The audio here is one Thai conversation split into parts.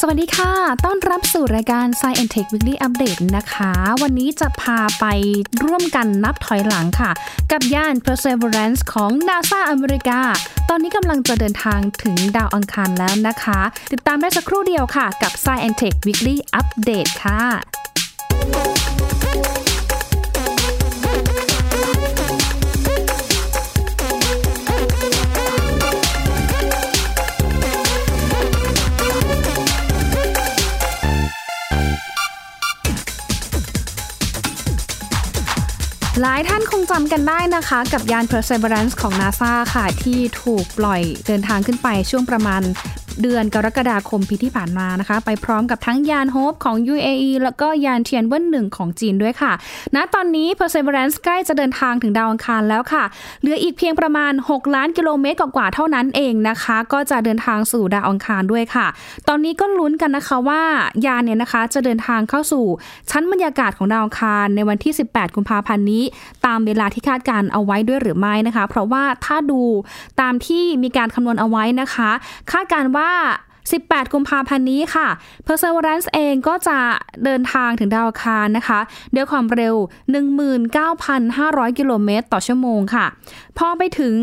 สวัสดีค่ะ ต้อนรับสู่รายการ Science and Tech Weekly Update นะคะ วันนี้จะพาไปร่วมกันนับถอยหลังค่ะ กับยาน Perseverance ของ NASA อเมริกา ตอนนี้กำลังจะเดินทางถึงดาวอังคารแล้วนะคะ ติดตามได้สักครู่เดียวค่ะ กับ Science and Tech Weekly Update ค่ะ หลายท่านคงจำกันได้นะคะ กับยาน Perseverance ของ NASA ค่ะ ที่ถูกปล่อยเดินทางขึ้นไปช่วงประมาณ เดือนกรกฎาคมปีที่ผ่านมานะคะ ไปพร้อมกับทั้งยานโฮปของ UAE แล้วก็ยานเทียนเวินหนึ่งของจีนด้วยค่ะณตอนนี้ Perseverance ใกล้จะเดินทางถึงดาวอังคารแล้วค่ะ เหลืออีกเพียงประมาณ 6 ล้านกิโลเมตรกว่าๆเท่านั้นเองนะคะ ก็จะเดินทางสู่ดาวอังคารด้วยค่ะ ตอนนี้ก็ลุ้นกันนะคะว่ายานเนี่ยนะคะจะเดินทางเข้าสู่ชั้นบรรยากาศของดาวอังคารในวันที่ 18 กุมภาพันธ์นี้ ตามเวลาที่คาดการเอาไว้ด้วยหรือไม่นะคะ เพราะว่าถ้าดูตามที่มีการคำนวณเอาไว้นะคะ คาดการว่าา 18 กุมภาพันธ์นี้ค่ะ Perseverance เองก็จะเดินทางถึงดาวอังคารนะคะ ด้วยความเร็ว 19,500 กิโลเมตรต่อชั่วโมงค่ะ พอไปถึง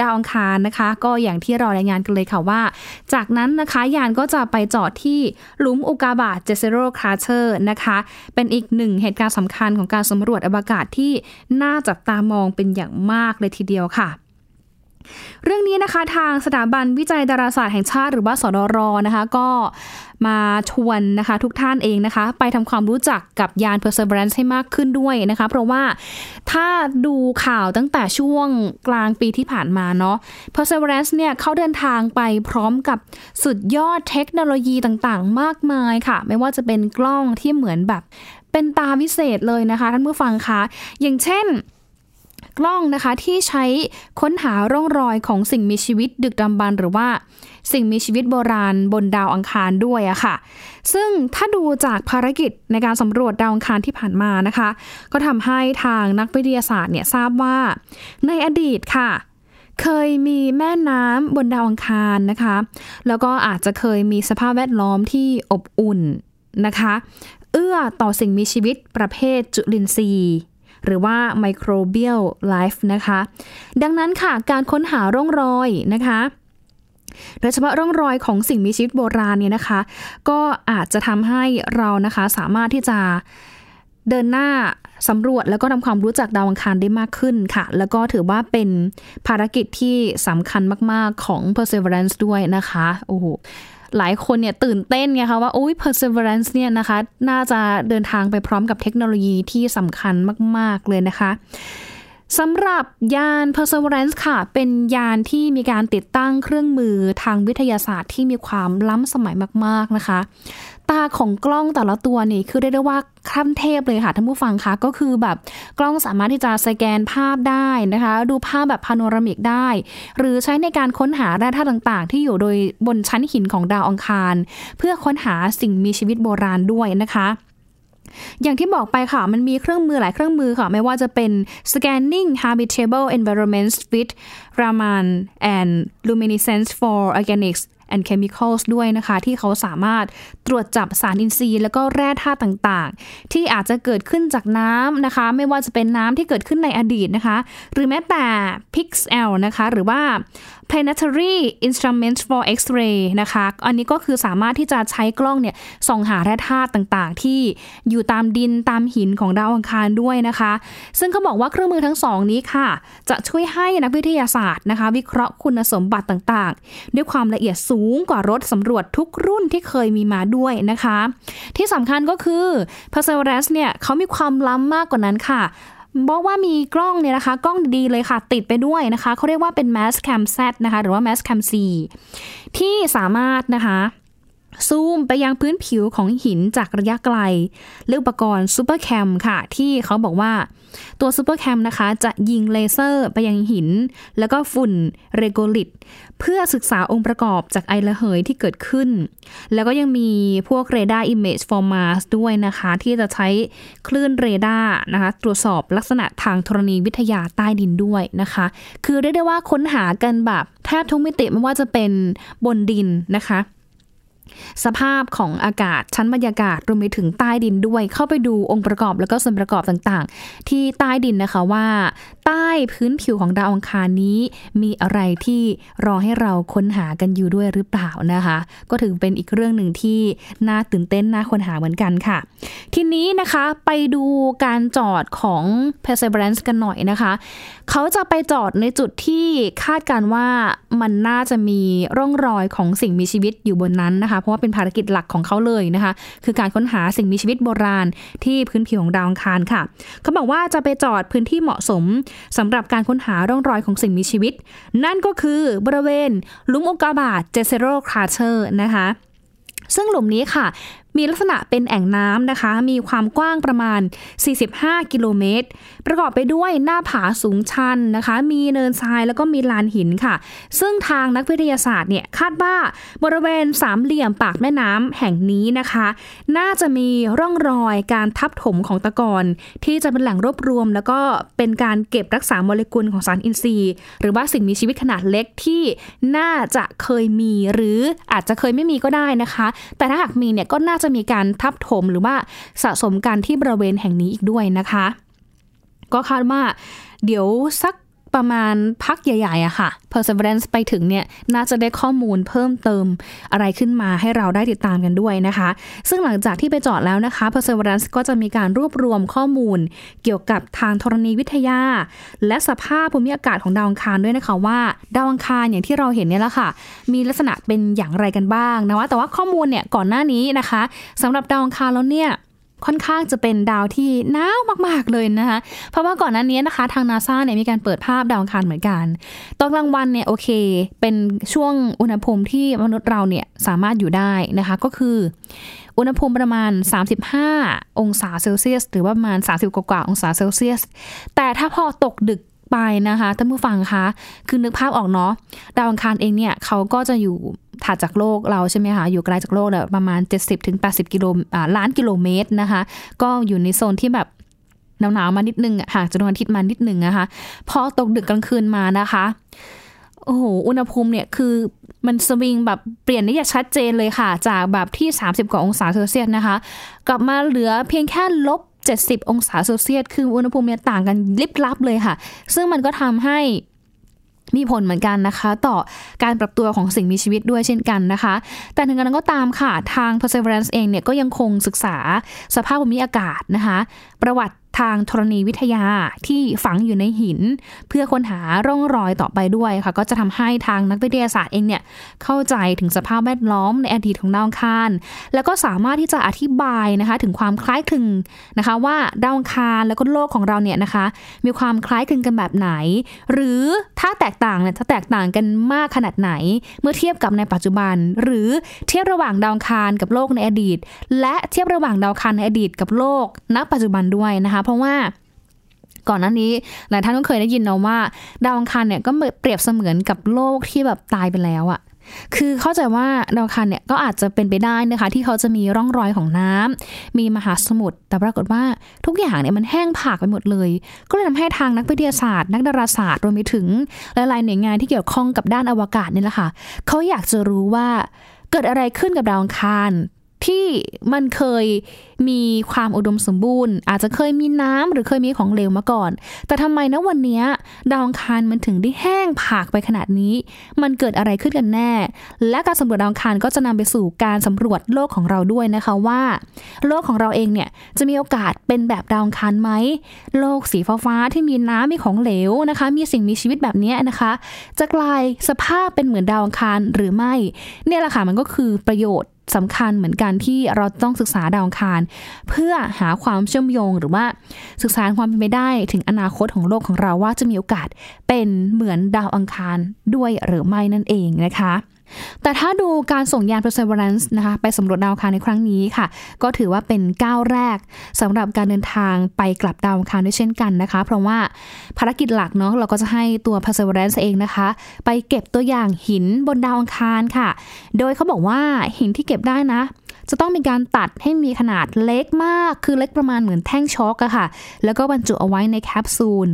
ดาวอังคารนะคะ ก็อย่างที่เรารายงานกันเลยค่ะว่า จากนั้นนะคะยานก็จะไปจอดที่หลุมอุกกาบาต Jezero Crater นะคะ เป็นอีกหนึ่งเหตุการณ์สำคัญของการสำรวจอวกาศที่น่าจับตามองเป็นอย่างมากเลยทีเดียวค่ะ เรื่องนี้นะคะทางสถาบันวิจัยดาราศาสตร์แห่งชาติหรือว่าสดรนะคะก็มาชวนนะคะทุกท่านเองนะคะ ไปทำความรู้จักกับยาน Perseverance ให้มากขึ้นด้วยนะคะ เพราะว่าถ้าดูข่าวตั้งแต่ช่วงกลางปีที่ผ่านมาเนาะ Perseverance เนี่ยเขาเดินทางไปพร้อมกับสุดยอดเทคโนโลยีต่างๆ มากมายค่ะ ไม่ว่าจะเป็นกล้องที่เหมือนแบบเป็นตาวิเศษเลยนะคะ ท่านผู้ฟังคะ อย่างเช่น กล้องนะคะที่ใช้ค้นหาร่องรอยของสิ่งมีชีวิตดึกดำบรรพ์หรือว่า สิ่งมีชีวิตโบราณบนดาวอังคารด้วยอะค่ะ ซึ่งถ้าดูจากภารกิจในการสำรวจดาวอังคารที่ผ่านมานะคะ ก็ทำให้ทางนักวิทยาศาสตร์เนี่ยทราบว่า ในอดีตค่ะเคยมีแม่น้ำบนดาวอังคารนะคะ แล้วก็อาจจะเคยมีสภาพแวดล้อมที่อบอุ่นนะคะ เอื้อต่อสิ่งมีชีวิตประเภทจุลินทรีย์ หรือว่า microbial life นะคะ ดังนั้นค่ะการค้นหาร่องรอยนะคะโดยเฉพาะร่องรอยของสิ่งมีชีวิตโบราณเนี่ยนะคะ ก็อาจจะทำให้เรานะคะสามารถที่จะเดินหน้าสำรวจแล้วก็ทำความรู้จักดาวอังคารได้มากขึ้นค่ะ แล้วก็ถือว่าเป็นภารกิจที่สำคัญมาก ๆ ของ Perseverance ด้วยนะคะ โอ้โห หลายคนเนี่ยตื่นเต้นไงคะว่าอุ้ย perseverance เนี่ยนะคะ น่าจะเดินทางไปพร้อมกับเทคโนโลยีที่สำคัญมาก ๆ เลยนะคะสำหรับยาน perseverance ค่ะ เป็นยานที่มีการติดตั้งเครื่องมือทางวิทยาศาสตร์ที่มีความล้ำสมัยมาก ๆ นะคะ ตาของกล้องแต่ละตัวนี่คือเรียกได้ว่าขั้นเทพเลยค่ะท่านผู้ฟังคะก็คือแบบกล้องสามารถที่จะสแกนภาพได้นะคะ ดูภาพแบบพาโนรามิกได้ หรือใช้ในการค้นหาแร่ธาตุต่างๆ ที่อยู่โดยบนชั้นหินของดาวอังคาร เพื่อค้นหาสิ่งมีชีวิตโบราณด้วยนะคะอย่างที่บอกไปค่ะ มันมีเครื่องมือหลายเครื่องมือค่ะ ไม่ว่าจะเป็น scanning habitable environments with Raman and luminescence for organics and chemicals ด้วยนะคะ ที่เขาสามารถตรวจจับสารอินทรีย์ แล้วก็แร่ธาตุต่างๆ ที่อาจจะเกิดขึ้นจากน้ำนะคะ ไม่ว่าจะเป็นน้ำที่เกิดขึ้นในอดีตนะคะ หรือแม้แต่ PIXL นะคะ หรือว่า planetary instruments for X-ray นะคะ อันนี้ก็คือสามารถที่จะใช้กล้องเนี่ยส่องหาแร่ธาตุต่างๆ ที่อยู่ตามดินตามหินของดาวอังคารด้วยนะคะ ซึ่งเขาบอกว่าเครื่องมือทั้งสองนี้ค่ะ จะช่วยให้นักวิทยาศาสตร์นะคะ วิเคราะห์คุณสมบัติต่างๆ ด้วยความละเอียดสูงกว่ารถสำรวจทุกรุ่นที่เคยมีมาด้วยนะคะ ที่สำคัญก็คือ Perseverance เนี่ยเขามีความล้ำมากกว่านั้นค่ะ บอกว่ามีกล้องเนี่ยนะคะ กล้องดีเลยค่ะ ติดไปด้วยนะคะเขาเรียกว่าเป็น Mass Cam Z นะคะ หรือว่า Mass Cam C ที่สามารถนะคะ ซูมไปยังพื้นผิวของหินจากระยะไกลเลือกอุปกรณ์ SuperCam ค่ะ ที่เขาบอกว่าตัว SuperCam นะคะ จะยิงเลเซอร์ไปยังหิน แล้วก็ฝุ่น regolith เพื่อศึกษาองค์ประกอบจากไอระเหยที่เกิดขึ้น แล้วก็ยังมีพวกเรดาร์ Image for Mars ด้วยนะคะ ที่จะใช้คลื่นเรดาร์นะคะ ตรวจสอบลักษณะทางธรณีวิทยาใต้ดินด้วยนะคะ คือเรียกได้ว่าค้นหากันแบบแทบทุกมิติไม่ว่าจะเป็นบนดินนะคะ สภาพของอากาศชั้นบรรยากาศรวมไปถึงใต้ดินด้วย เข้าไปดูองค์ประกอบแล้วก็ส่วนประกอบต่างๆ ที่ใต้ดินนะคะว่า ใต้พื้นผิวของดาวอังคารนี้ มีอะไรที่รอให้เราค้นหากันอยู่ด้วยหรือเปล่านะคะ ก็ถือเป็นอีกเรื่องหนึ่งที่น่าตื่นเต้นน่าค้นหาเหมือนกันค่ะ ทีนี้นะคะไปดูการจอดของ Perseverance กันหน่อยนะคะ เขาจะไปจอดในจุดที่คาดการณ์ว่ามันน่าจะมีร่องรอยของสิ่งมีชีวิตอยู่บนนั้นนะคะเพราะว่าเป็นภารกิจหลักของเขาเลยนะคะ คือการค้นหาสิ่งมีชีวิตโบราณที่พื้นผิวของดาวอังคารค่ะ เขาบอกว่าจะไปจอดพื้นที่เหมาะสมสำหรับการค้นหาร่องรอยของสิ่งมีชีวิต นั่นก็คือบริเวณหลุมอุกกาบาต Jezero Crater นะคะซึ่งหลุมนี้ค่ะมีลักษณะเป็นแอ่งน้ำนะคะ มีความกว้างประมาณ 45 กิโลเมตร ประกอบไปด้วยหน้าผาสูงชันนะคะ มีเนินทรายแล้วก็มีลานหินค่ะ ซึ่งทางนักวิทยาศาสตร์เนี่ยคาดว่าบริเวณสามเหลี่ยมปากแม่น้ำแห่งนี้นะคะ น่าจะมีร่องรอยการทับถมของตะกอนที่จะเป็นแหล่งรวบรวม แล้วก็เป็นการเก็บรักษาโมเลกุลของสารอินทรีย์ หรือว่าสิ่งมีชีวิตขนาดเล็กที่น่าจะเคยมีหรืออาจจะเคยไม่มีก็ได้นะคะ แต่ถ้าหากมีเนี่ยก็น่าจะมีการทับถมหรือว่าสะสมกันที่บริเวณแห่งนี้อีกด้วยนะคะ ก็คาดว่าเดี๋ยวสัก ประมาณพักใหญ่ๆอะค่ะ Perseverance ไปถึงเนี่ยน่าจะได้ข้อมูลเพิ่มเติมอะไรขึ้นมาให้เราได้ติดตามกันด้วยนะคะ ซึ่งหลังจากที่ไปจอดแล้วนะคะ Perseverance ก็จะมีการรวบรวมข้อมูล เกี่ยวกับทางธรณีวิทยา และสภาพภูมิอากาศของดาวอังคารด้วยนะคะว่าดาวอังคารอย่างที่เราเห็นเนี่ยแหละค่ะ มีลักษณะเป็นอย่างไรกันบ้างนะว่าแต่ว่าข้อมูลเนี่ยก่อนหน้านี้นะคะสำหรับดาวอังคารแล้วเนี่ย ค่อนข้างจะเป็นดาวที่หนาวมาก ๆ เลยนะคะ เพราะว่าก่อนหน้านี้นะคะ ทางนาซาเนี่ยมีการเปิดภาพดาวอังคารเหมือนกัน ตอนกลางวันเนี่ยโอเค เป็นช่วงอุณหภูมิที่มนุษย์เราเนี่ยสามารถอยู่ได้นะคะ ก็คือ อุณหภูมิประมาณ 35 องศาเซลเซียส หรือว่าประมาณ 30 กว่าองศาเซลเซียส แต่ถ้าพอตกดึก ไปนะคะท่านผู้ฟังคะคือนึกภาพออกเนาะดาวอังคารเองเนี่ยเขาก็จะอยู่ถัดจากโลกเราใช่ไหมคะอยู่ไกลจากโลกเนี่ยประมาณ 70-80กิโลล้านกิโลเมตรนะคะ ก็อยู่ในโซนที่แบบหนาวๆมานิดนึงห่างจากดวงอาทิตย์มานิดนึงนะคะพอตกดึกกลางคืนมานะคะโอ้โหอุณหภูมิเนี่ยคือมันสวิงแบบเปลี่ยนได้อย่างชัดเจนเลยค่ะ จากแบบที่ 30 กว่าองศาเซลเซียสนะคะ กลับมาเหลือเพียงแค่ลบ 70 องศาเซลเซียส คืออุณหภูมิเนี่ยต่างกันลิบลับเลยค่ะ ซึ่งมันก็ทำให้มีผลเหมือนกันนะคะ ต่อการปรับตัวของสิ่งมีชีวิตด้วยเช่นกันนะคะ แต่ถึงกระนั้นก็ตามค่ะ ทาง Perseverance เองเนี่ยก็ยังคงศึกษาสภาพภูมิอากาศนะคะ ประวัติ ทางธรณีวิทยาที่ฝังอยู่ในหิน เพื่อค้นหาร่องรอยต่อไปด้วยค่ะ ก็จะทำให้ทางนักวิทยาศาสตร์เองเนี่ยเข้าใจถึงสภาพแวดล้อมในอดีตของดาวอังคาร แล้วก็สามารถที่จะอธิบายนะคะถึงความคล้ายคลึงนะคะ ว่าดาวอังคารแล้วก็โลกของเราเนี่ยนะคะ มีความคล้ายคลึงกันแบบไหน หรือถ้าแตกต่างเนี่ยถ้าแตกต่างกันมากขนาดไหน เมื่อเทียบกับในปัจจุบัน หรือเทียบระหว่างดาวอังคารกับโลกในอดีต และเทียบระหว่างดาวอังคารในอดีตกับโลกณปัจจุบันด้วยนะคะเพราะว่าก่อนหน้านี้หลายท่านก็เคยได้ยินเนาะว่า ดาวอังคารเนี่ยก็เปรียบเสมือนกับโลกที่แบบตายไปแล้วอะคือเข้าใจว่าดาวอังคารเนี่ยก็อาจจะเป็นไปได้นะคะ ที่เขาจะมีร่องรอยของน้ำมีมหาสมุทรแต่ปรากฏว่าทุกอย่างเนี่ยมันแห้งผากไปหมดเลย ก็เลยทำให้ทางนักวิทยาศาสตร์ นักดาราศาสตร์รวมไปถึงหลายๆหน่วยงานที่เกี่ยวข้องกับด้านอวกาศนี่แหละค่ะเขาอยากจะรู้ว่าเกิดอะไรขึ้นกับดาวอังคาร ที่มันเคยมีความอุดมสมบูรณ์ อาจจะเคยมีน้ำหรือเคยมีของเหลวมาก่อน แต่ทำไมนะวันนี้ดาวอังคารมันถึงได้แห้งผากไปขนาดนี้ มันเกิดอะไรขึ้นกันแน่ และการสำรวจดาวอังคารก็จะนำไปสู่การสำรวจโลกของเราด้วยนะคะว่า โลกของเราเองเนี่ยจะมีโอกาสเป็นแบบดาวอังคารไหมโลกสีฟ้าที่มีน้ำมีของเหลวนะคะ มีสิ่งมีชีวิตแบบนี้นะคะ จะกลายสภาพเป็นเหมือนดาวอังคารหรือไม่ เนี่ยแหละค่ะมันก็คือประโยชน์ สำคัญเหมือนกันที่เราต้องศึกษาดาวอังคาร เพื่อหาความเชื่อมโยงหรือว่าศึกษาความเป็นไปได้ถึงอนาคตของโลกของเราว่าจะมีโอกาสเป็นเหมือนดาวอังคารด้วยหรือไม่นั่นเองนะคะ แต่ถ้าดูการส่งยาน Perseverance นะคะไปสำรวจดาวคารในครั้งนี้ค่ะ ก็ถือว่าเป็นก้าวแรกสำหรับการเดินทางไปกลับดาวคารด้วยเช่นกันนะคะ เพราะว่าภารกิจหลักเนาะเราก็จะให้ตัว Perseverance เองนะคะ ไปเก็บตัวอย่างหินบนดาวอังคารค่ะ โดยเขาบอกว่าหินที่เก็บได้นะจะต้องมีการตัดให้มีขนาดเล็กมาก คือเล็กประมาณเหมือนแท่งช็อกอะค่ะ แล้วก็บรรจุเอาไว้ในแคปซูล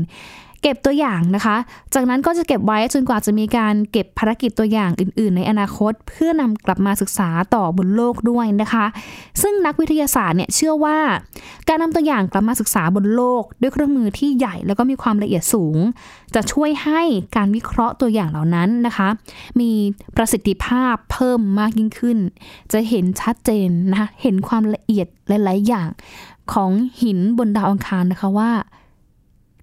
เก็บตัวอย่างนะคะ จากนั้นก็จะเก็บไว้จนกว่าจะมีการเก็บภารกิจตัวอย่างอื่น ๆ ในอนาคต เพื่อนำกลับมาศึกษาต่อบนโลกด้วยนะคะ ซึ่งนักวิทยาศาสตร์เนี่ยเชื่อว่า การนำตัวอย่างกลับมาศึกษาบนโลก ด้วยเครื่องมือที่ใหญ่แล้วก็มีความละเอียดสูง จะช่วยให้การวิเคราะห์ตัวอย่างเหล่านั้นนะคะ มีประสิทธิภาพเพิ่มมากยิ่งขึ้น จะเห็นชัดเจนนะคะเห็นความละเอียดหลาย ๆ อย่างของหินบนดาวอังคารนะคะว่า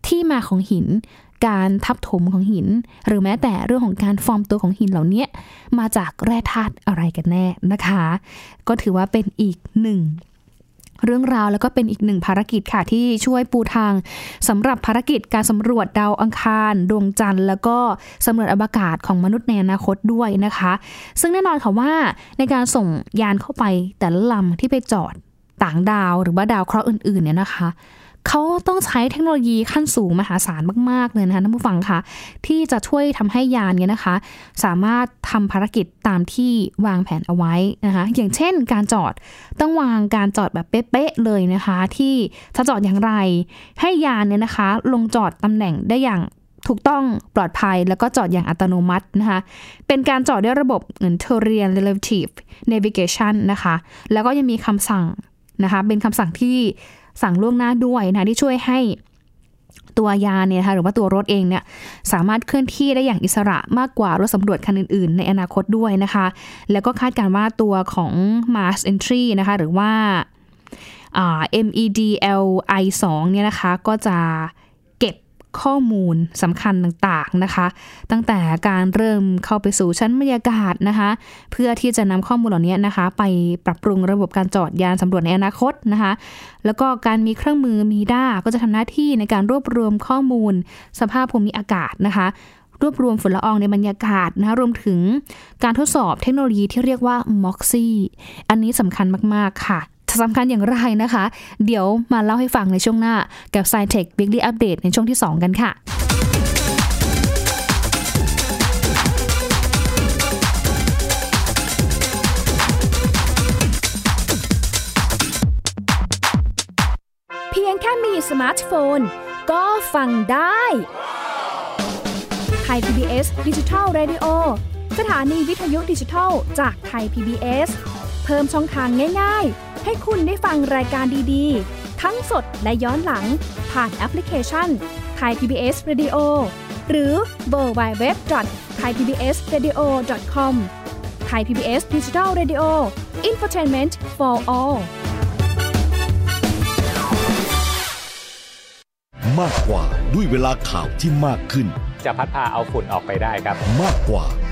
ที่มาของหิน การทับถมของหิน หรือแม้แต่เรื่องของการฟอร์มตัวของหินเหล่านี้มาจากแร่ธาตุอะไรกันแน่นะคะ ก็ถือว่าเป็นอีกหนึ่งเรื่องราวแล้วก็เป็นอีกหนึ่งภารกิจค่ะที่ช่วยปูทางสำหรับภารกิจการสำรวจดาวอังคาร ดวงจันทร์ แล้วก็สำรวจอวกาศของมนุษย์ในอนาคตด้วยนะคะ ซึ่งแน่นอนค่ะว่าในการส่งยานเข้าไปแต่ละลำที่ไปจอดต่างดาวหรือว่าดาวเคราะห์อื่นๆเนี่ยนะคะ เขาต้องใช้เทคโนโลยีขั้นสูงมหาศาลมาก ๆ เลยนะคะท่านผู้ฟังคะที่จะช่วยทำให้ยานเนี่ยนะคะ สามารถทำภารกิจตามที่วางแผนเอาไว้นะคะอย่างเช่น การจอดต้องวางการจอดแบบเป๊ะๆเลยนะคะ ที่จะจอดอย่างไร ให้ยานเนี่ยนะคะ ลงจอดตำแหน่งได้อย่างถูกต้องปลอดภัยแล้วก็จอดอย่างอัตโนมัตินะคะ เป็นการจอดด้วยระบบเหมือน Terrain Relative Navigation นะคะ แล้วก็ยังมีคำสั่งนะคะ เป็นคำสั่งที่ สั่งล่วงหน้าด้วยนะที่ช่วยให้ตัวยาเนี่ยนะคะหรือว่าตัวรถเองเนี่ยสามารถเคลื่อนที่ได้อย่างอิสระมากกว่ารถสำรวจคันอื่นๆ ในอนาคตด้วยนะคะ แล้วก็คาดการว่าตัวของ Mars Entry นะคะหรือว่า MEDLI 2เนี่ยนะคะก็จะ ข้อมูลสำคัญต่างๆนะคะ ตั้งแต่การเริ่มเข้าไปสู่ชั้นบรรยากาศนะคะ เพื่อที่จะนำข้อมูลเหล่านี้นะคะ ไปปรับปรุงระบบการจอดยานสำรวจในอนาคตนะคะ แล้วก็การมีเครื่องมือมีด้าก็จะทำหน้าที่ในการรวบรวมข้อมูล สภาพภูมิอากาศนะคะรวบรวมฝุ่นละอองในบรรยากาศนะะรวมถึงการทดสอบเทคโนโลยีที่เรียกว่า MOXIE อันนี้สำคัญมาก ๆ ค่ะ สำคัญอย่างไรนะคะ เดี๋ยวมาเล่าให้ฟังในช่วงหน้ากับ s c i t e c h Weekly Update ในช่วงที่ 2 กันค่ะเพียงแค่มีสมาร์ทโฟน ก็ฟังได้ไทย PBS ดิจิทัล Radio สถานีวิทยุดิจิทัลจากไทย PBS เพิ่มช่องทางง่ายๆ ให้คุณได้ฟังรายการดีๆ ทั้งสดและย้อนหลัง ผ่านแอปพลิเคชันไทย PBS Radio หรือเวอร์บายเว็บไทยพีบีเอสเรดิโอคอมไทยพีบีเอสดิจิทัลเรดิโออินฟอร์ทนเมนต์ for all มากกว่าด้วยเวลาข่าวที่มากขึ้น จะพัดพาเอาฝุ่นออกไปได้ครับ มากกว่า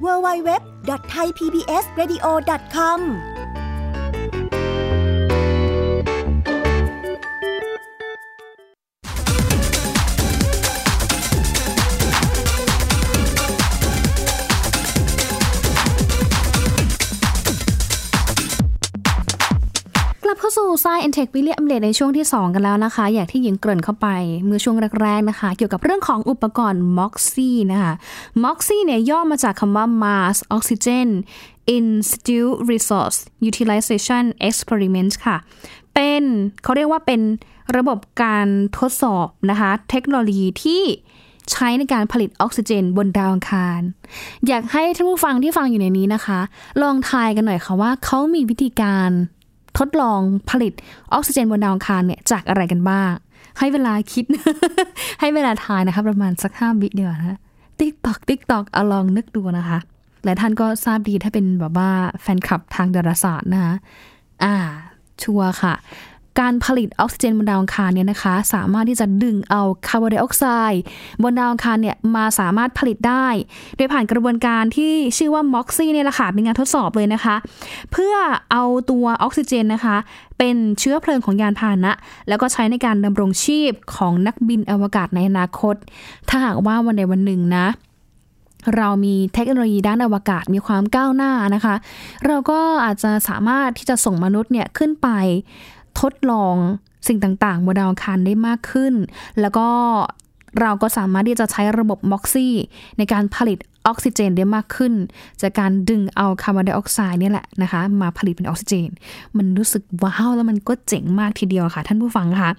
www.thaipbsradio.com สู่ s าย e อนเทควิลเลียมเลดในช่วงที่ 2 กันแล้วนะคะ อย่างที่หญิงเกริ่นเข้าไปเมื่อช่วงแรกๆนะคะ เกี่ยวกับเรื่องของอุปกรณ์ MOXIE นะคะ MOXIE เนี่ยย่อมาจากคำว่า Mars Oxygen Institute Resource Utilization Experiment ค่ะ เป็นเขาเรียกว่าเป็นระบบการทดสอบนะคะ เทคโนโลยีที่ใช้ในการผลิตออกซิเจนบนดาวอังคาร อยากให้ท่านผู้ฟังที่ฟังอยู่ในนี้นะคะ ลองทายกันหน่อยค่ะว่าเขามีวิธีการ ทดลองผลิตออกซิเจนบนดาวอังคารเนี่ยจากอะไรกันบ้าง ให้เวลาคิด ให้เวลาทายนะคะประมาณสักห้าวิเดียวนะ tick tock tick tock เอาลองนึกดูนะคะและท่านก็ทราบดีถ้าเป็นแบบว่าแฟนคลับทางดาราศาสตร์นะคะอ่าชัวร์ค่ะ การผลิตออกซิเจนบนดาวอังคารเนี่ยนะคะ สามารถที่จะดึงเอาคาร์บอนไดออกไซด์บนดาวอังคารเนี่ยมาสามารถผลิตได้ โดยผ่านกระบวนการที่ชื่อว่า MOXIE เนี่ยแหละค่ะเป็นงานทดสอบเลยนะคะ เพื่อเอาตัวออกซิเจนนะคะ เป็นเชื้อเพลิงของยานพาหนะ แล้วก็ใช้ในการดำรงชีพของนักบินอวกาศในอนาคต ถ้าหากว่าวันใดวันหนึ่งนะเรามีเทคโนโลยีด้านอวกาศมีความก้าวหน้านะคะ เราก็อาจจะสามารถที่จะส่งมนุษย์เนี่ยขึ้นไป ทดลองสิ่งต่างๆ บนดาวอังคารได้มากขึ้น แล้วก็เราก็สามารถที่จะใช้ระบบม็อกซี่ในการผลิต ออกซิเจนได้มากขึ้น จากการดึงเอาคาร์บอนไดออกไซด์เนี่ยแหละนะคะ มาผลิตเป็นออกซิเจน มันรู้สึกว้าวแล้วมันก็เจ๋งมากทีเดียวค่ะ ท่านผู้ฟังค่ะ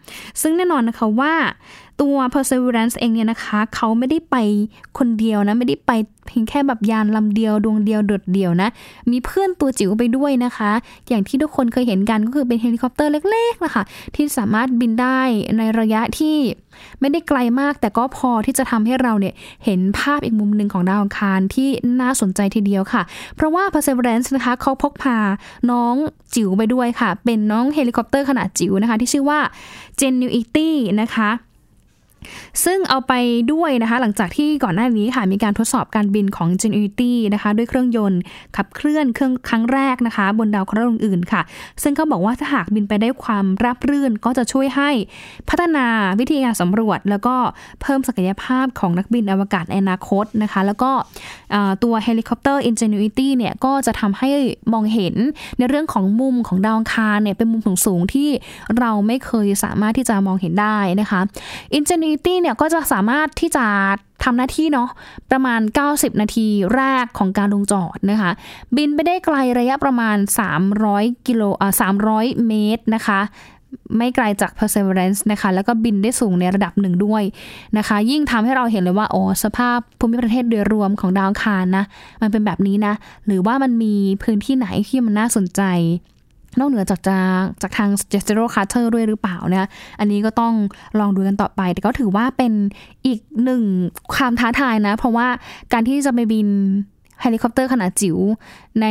ซึ่งแน่นอนนะคะว่าตัว Perseverance เองเนี่ยนะคะ เขาไม่ได้ไปคนเดียวนะ ไม่ได้ไปเพียงแค่แบบยานลำเดียวดวงเดียวโดดเดี่ยวนะ มีเพื่อนตัวจิ๋วไปด้วยนะคะ อย่างที่ทุกคนเคยเห็นกันก็คือเป็นเฮลิคอปเตอร์เล็กๆนะคะที่สามารถบินได้ในระยะที่ไม่ได้ไกลมาก แต่ก็พอที่จะทำให้เราเนี่ยเห็นภาพอีกมุมหนึ่งของดาวอังคารที่น่าสนใจทีเดียวค่ะ เพราะว่า Perseverance นะคะเขาพกพาน้องจิ๋วไปด้วยค่ะ เป็นน้องเฮลิคอปเตอร์ขนาดจิ๋วนะคะ ที่ชื่อว่า Ingenuity นะคะ ซึ่งเอาไปด้วยนะคะหลังจากที่ก่อนหน้านี้ค่ะมีการทดสอบการบินของ Ingenuity นะคะด้วยเครื่องยนต์ขับเคลื่อนเครื่องครั้งแรกนะคะ บนดาวเคราะห์ดวงอื่นค่ะ ซึ่งเขาบอกว่าถ้าหากบินไปด้วยความราบรื่นก็จะช่วยให้พัฒนาวิธีการสำรวจ แล้วก็เพิ่มศักยภาพของนักบินอวกาศในอนาคตนะคะ แล้วก็ตัวเฮลิคอปเตอร์ Ingenuity เนี่ยก็จะทำให้มองเห็นในเรื่องของมุมของดาวอังคารเนี่ยเป็นมุมสูงๆที่เราไม่เคยสามารถที่จะมองเห็นได้นะคะ Ingenuity เนี่ยก็จะสามารถที่จะทำหน้าที่เนาะประมาณ 90 นาทีแรกของการลงจอดนะคะ บินไปได้ไกลระยะประมาณ 300กิโลอ่า300 เมตรนะคะไม่ไกลจาก perseverance นะคะ แล้วก็บินได้สูงในระดับหนึ่งด้วยนะคะ ยิ่งทำให้เราเห็นเลยว่า โอ้สภาพภูมิประเทศโดยรวมของดาวคารนะ มันเป็นแบบนี้นะ หรือว่ามันมีพื้นที่ไหนที่มันน่าสนใจ นอกเหนือจากจากจากทาง j e s t e r o Carter ด้วยหรือเปล่านะอันนี้ก็ต้องลองดูกันต่อไป แต่ก็ถือว่าเป็นอีกหนึ่งความท้าทายนะ เพราะว่าการที่จะไปบินเฮลิคอปเตอร์ขนาดจิ๋วใน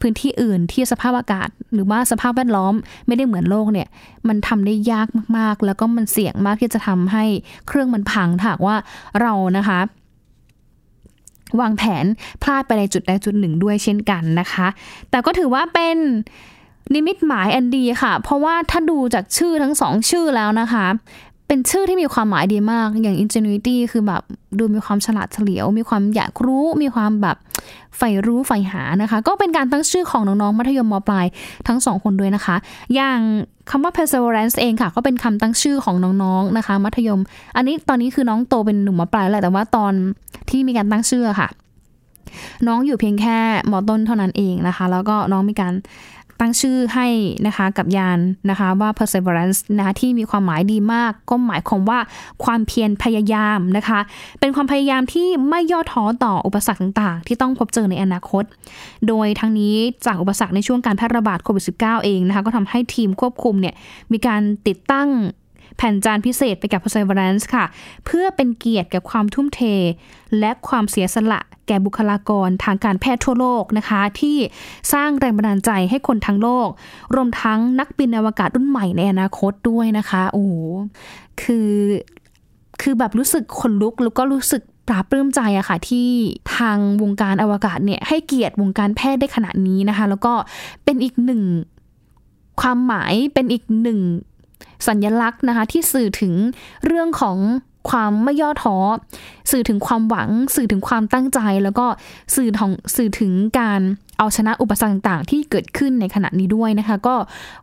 พื้นที่อื่นที่สภาพอากาศ หรือว่าสภาพแวดล้อมไม่ได้เหมือนโลกเนี่ย มันทำได้ยากมากๆ แล้วก็มันเสี่ยงมากที่จะทำให้เครื่องมันพังถ้าหากว่าเรานะคะ วางแผนพลาดไปในจุดใดจุดหนึ่งด้วยเช่นกันนะคะ แต่ก็ถือว่าเป็น นิมิตหมายอันดีค่ะ เพราะว่าถ้าดูจากชื่อทั้งสองชื่อแล้วนะคะ เป็นชื่อที่มีความหมายดีมาก อย่าง ingenuity คือแบบดูมีความฉลาดเฉลียว มีความอยากรู้ มีความแบบใฝ่รู้ใฝ่หานะคะ ก็เป็นการตั้งชื่อของน้องๆมัธยมมปลายทั้งสองคนด้วยนะคะ อย่างคำว่า perseverance เองค่ะ ก็เป็นคำตั้งชื่อของน้องๆนะคะ มัธยม อันนี้ตอนนี้คือน้องโตเป็นหนุ่มมปลายแล้วแหละแต่ว่าตอนที่มีการตั้งชื่อค่ะ น้องอยู่เพียงแค่มอต้นเท่านั้นเองนะคะ แล้วก็น้องมีการ ตั้งชื่อให้นะคะกับยานนะคะว่า perseverance นะคะที่มีความหมายดีมาก ก็หมายความว่าความเพียรพยายามนะคะ เป็นความพยายามที่ไม่ย่อท้อต่ออุปสรรคต่างๆ ที่ต้องพบเจอในอนาคต โดยทั้งนี้จากอุปสรรคในช่วงการแพร่ระบาดโควิด -19 เองนะคะก็ทำให้ทีมควบคุมเนี่ยมีการติดตั้ง แผ่นจานพิเศษไปกับ Perseverance ค่ะ เพื่อเป็นเกียรติกับความทุ่มเท และความเสียสละแก่บุคลากรทางการแพทย์ทั่วโลกนะคะ ที่สร้างแรงบันดาลใจให้คนทั้งโลก รวมทั้งนักบินอวกาศรุ่นใหม่ในอนาคตด้วยนะคะ โอ้โหคือคือแบบรู้สึกขนลุกแล้วก็รู้สึกปราบปลื้มใจอะค่ะ ที่ทางวงการอวกาศเนี่ย ให้เกียรติวงการแพทย์ได้ขนาดนี้นะคะ แล้วก็เป็นอีกหนึ่งความหมายเป็นอีกหนึ่ง สัญลักษณ์นะคะที่สื่อถึงเรื่องของความไม่ย่อท้อ สื่อถึงความหวัง สื่อถึงความตั้งใจ แล้วก็สื่อของสื่อถึงการเอาชนะอุปสรรคต่างๆ ที่เกิดขึ้นในขณะนี้ด้วยนะคะ ก็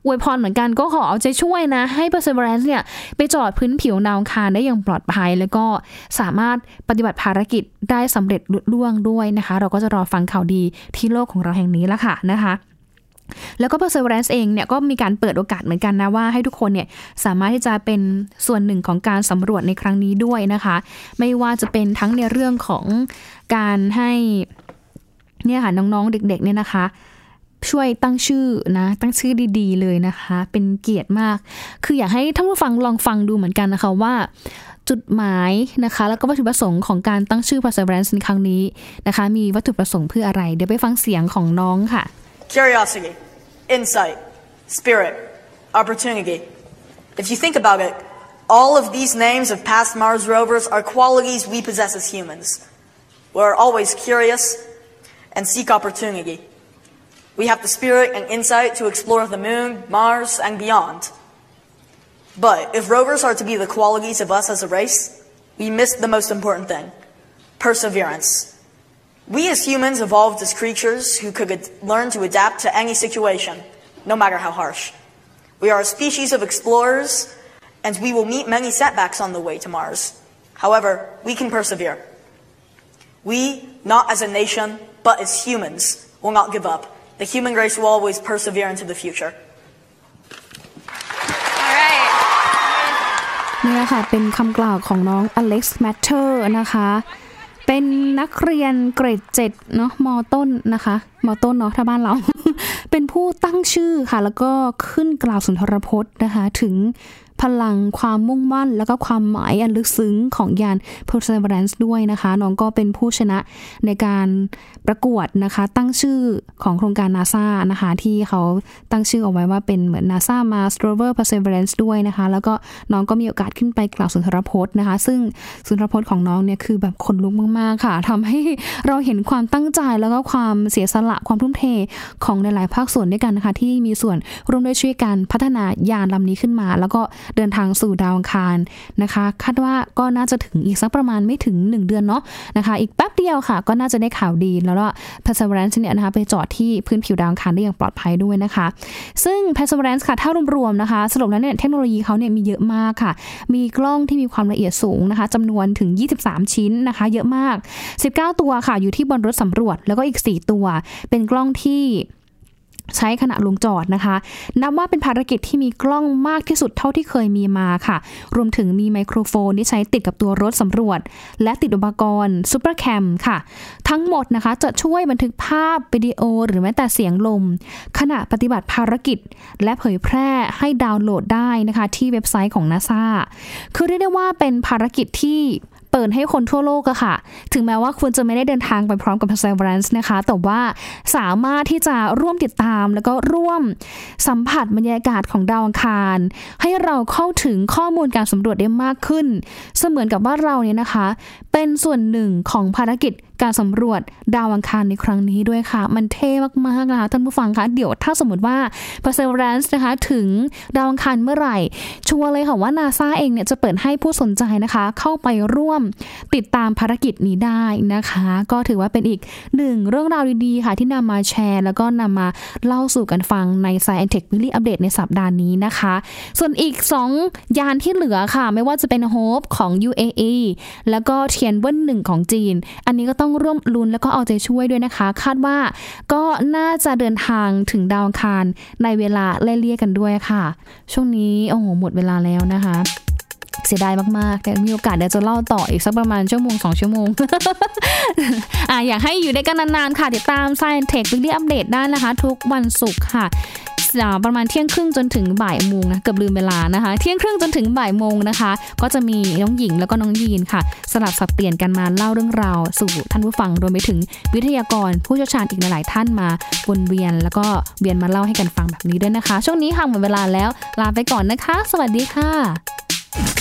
อวยพรเหมือนกันก็ขอเอาใจช่วยนะ ให้ Perseverance เนี่ย ไปจอดพื้นผิวดาวคารได้อย่างปลอดภัย แล้วก็สามารถปฏิบัติภารกิจได้สำเร็จลุล่วงด้วยนะคะ เราก็จะรอฟังข่าวดีที่โลกของเราแห่งนี้ละค่ะนะคะ แล้วก็ Perseverance เองเนี่ยก็มีการเปิดโอกาสเหมือนกันนะว่าให้ทุกคนเนี่ยสามารถที่จะเป็นส่วนหนึ่งของการสำรวจในครั้งนี้ด้วยนะคะ ไม่ว่าจะเป็นทั้งในเรื่องของการให้เนี่ยค่ะน้องๆเด็กๆเนี่ยนะคะ ช่วยตั้งชื่อนะตั้งชื่อดีๆ เลยนะคะ เป็นเกียรติมาก คืออยากให้ท่านผู้ฟังลองฟังดูเหมือนกันนะคะว่าจุดหมายนะคะ แล้วก็วัตถุประสงค์ของการตั้งชื่อ Perseverance ในครั้งนี้นะคะ มีวัตถุประสงค์เพื่ออะไร เดี๋ยวไปฟังเสียงของน้องค่ะ Curiosity, insight, spirit, opportunity. If you think about it, all of these names of past Mars rovers are qualities we possess as humans. We're always curious and seek opportunity. We have the spirit and insight to explore the moon, Mars, and beyond. But if rovers are to be the qualities of us as a race, we miss the most important thing perseverance. We as humans evolved as creatures who could ad- learn to adapt to any situation, no matter how harsh. We are a species of explorers, and we will meet many setbacks on the way to Mars. However, we can persevere. We, not as a nation, but as humans, will not give up. The human race will always persevere into the future. นี่แหละค่ะเป็นคำกล่าวของน้องอเล็กซ์แมทเทอร์นะคะ เป็นนักเรียนเกรดเจ็ดเนาะมต้นนะคะมต้นเนาะถ้าบ้านเรา เป็นผู้ตั้งชื่อค่ะ แล้วก็ขึ้นกล่าวสุนทรพจน์นะคะ ถึง พลังความมุ่งมั่น แล้วก็ความหมายอันลึกซึ้งของยาน Perseverance ด้วยนะคะ น้องก็เป็นผู้ชนะในการประกวดนะคะ ตั้งชื่อของโครงการ NASA นะคะ ที่เขาตั้งชื่อเอาไว้ว่าเป็นเหมือน NASA Mars Rover Perseverance ด้วยนะคะ แล้วก็น้องก็มีโอกาสขึ้นไปกล่าวสุนทรพจน์นะคะ ซึ่งสุนทรพจน์ของน้องเนี่ยคือแบบขนลุกมากๆค่ะทำให้เราเห็นความตั้งใจแล้วก็ความเสียสละความทุ่มเทของหลายๆภาคส่วนด้วยกันนะคะ ที่มีส่วนร่วมด้วยช่วยกันพัฒนายานลำนี้ขึ้นมา แล้วก็เดินทางสู่ดาวอังคารนะคะ คาดว่าก็น่าจะถึงอีกสักประมาณไม่ถึง 1 เดือนเนาะนะคะ อีกแป๊บเดียวค่ะ ก็น่าจะได้ข่าวดีแล้วก็ Perseverance เนี่ยนะคะไปจอดที่พื้นผิวดาวอังคารได้อย่างปลอดภัยด้วยนะคะ ซึ่ง Perseverance ค่ะถ้ารวมๆนะคะ สรุปแล้วเนี่ยเทคโนโลยีเขาเนี่ยมีเยอะมากค่ะ มีกล้องที่มีความละเอียดสูงนะคะจำนวนถึง 23 ชิ้นนะคะ เยอะมาก 19 ตัวค่ะอยู่ที่บนรถสำรวจแล้วก็อีก 4 ตัว เป็นกล้องที่ ใช้ขณะลงจอดนะคะ นับว่าเป็นภารกิจที่มีกล้องมากที่สุดเท่าที่เคยมีมาค่ะ รวมถึงมีไมโครโฟนที่ใช้ติดกับตัวรถสำรวจ และติดอุปกรณ์ซูเปอร์แคมค่ะ ทั้งหมดนะคะจะช่วยบันทึกภาพวิดีโอหรือแม้แต่เสียงลม ขณะปฏิบัติภารกิจ และเผยแพร่ให้ดาวน์โหลดได้นะคะ ที่เว็บไซต์ของ NASA คือเรียกได้ว่าเป็นภารกิจที่ เปิดให้คนทั่วโลกอะค่ะ ถึงแม้ว่าคุณจะไม่ได้เดินทางไปพร้อมกับ Perseverance นะคะ แต่ว่าสามารถที่จะร่วมติดตาม แล้วก็ร่วมสัมผัสบรรยากาศของดาวอังคาร ให้เราเข้าถึงข้อมูลการสำรวจได้มากขึ้น เสมือนกับว่าเราเนี่ยนะคะ เป็นส่วนหนึ่งของภารกิจ การสำรวจดาวอังคารในครั้งนี้ด้วยค่ะ มันเท่มากๆนะคะท่านผู้ฟังคะเดี๋ยวถ้าสมมติว่า Perseverance นะคะถึงดาวอังคารเมื่อไหร่ ชัวร์เลยค่ะว่า NASA เองเนี่ยจะเปิดให้ผู้สนใจนะคะ เข้าไปร่วมติดตามภารกิจนี้ได้นะคะ ก็ถือว่าเป็นอีกหนึ่งเรื่องราวดีๆค่ะที่นำมาแชร์ แล้วก็นำมาเล่าสู่กันฟังใน Science Tech Weekly Update ในสัปดาห์นี้นะคะ ส่วนอีก 2 ยานที่เหลือค่ะ ไม่ว่าจะเป็น Hope ของ UAE แล้วก็เทียนเวินหนึ่งของจีน อันนี้ก็ต้องร่วมลุ้นแล้วก็เอาใจช่วยด้วยนะคะ คาดว่าก็น่าจะเดินทางถึงดาวคารในเวลาไล่เลี่ยกันด้วยค่ะ ช่วงนี้โอ้โหหมดเวลาแล้วนะคะเสียดายมากๆ แต่มีโอกาสเดี๋ยวจะเล่าต่ออีกสักประมาณชั่วโมงสองชั่วโมง อะอยากให้อยู่ได้กันนานๆ ค่ะ ติดตาม Science Tech Weekly Update ได้นะคะ ทุกวันศุกร์ค่ะ ประมาณเที่ยงครึ่งจนถึงบ่ายโมงนะเกือบลืมเวลานะคะ เที่ยงครึ่งจนถึงบ่ายโมงนะคะ ก็จะมีน้องหญิงแล้วก็น้องยีนค่ะ สลับสับเปลี่ยนกันมาเล่าเรื่องราว สู่ท่านผู้ฟังรวมไปถึงวิทยากรผู้เชี่ยวชาญอีกหลายท่านมาวนเวียน แล้วก็เวียนมาเล่าให้กันฟังแบบนี้ด้วยนะคะ ช่วงนี้ค่ะหมดเวลาแล้วลาไปก่อนนะคะ สวัสดีค่ะ